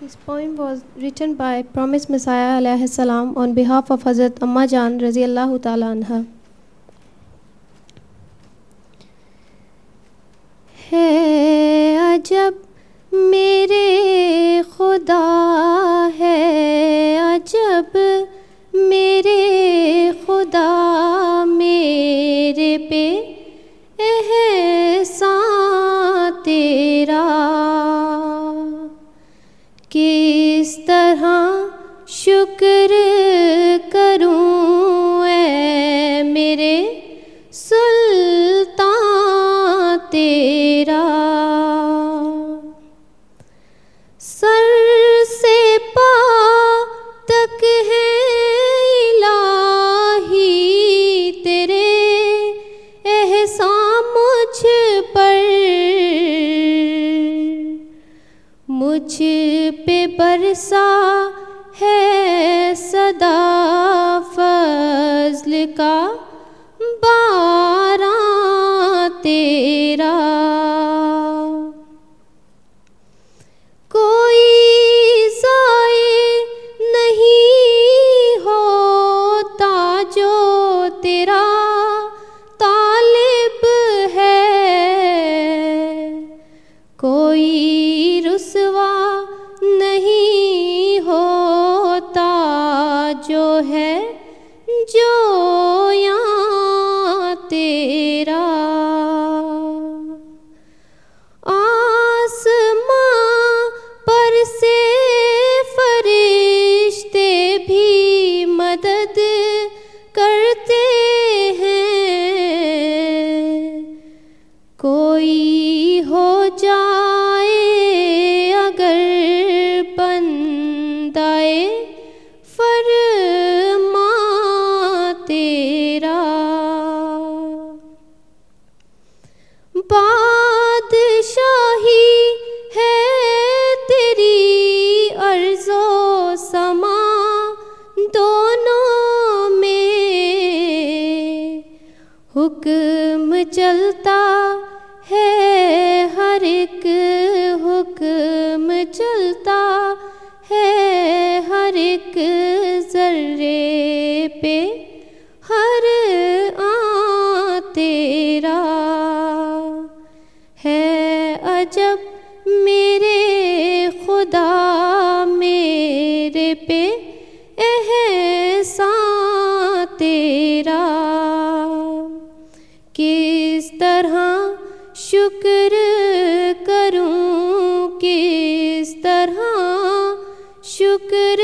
this poem was written by promised messiah علیہ السلام آن behalf of حضرت اماں جان رضی اللہ تعالیٰ عنہ ہے عجب میرے خدا ہے عجب میرے خدا میرے پہ احسان تیرا کس طرح شکر مجھ پہ برسا ہے صدا فضل کا بارہ تیرا جو ہے جو حکم چلتا ہے، ہر ایک حکم چلتا ہے، ہر ایک ذرے پہ، ہر آ تیرا ہے عجب، میرے خدا طرح شکر کروں کس طرح شکر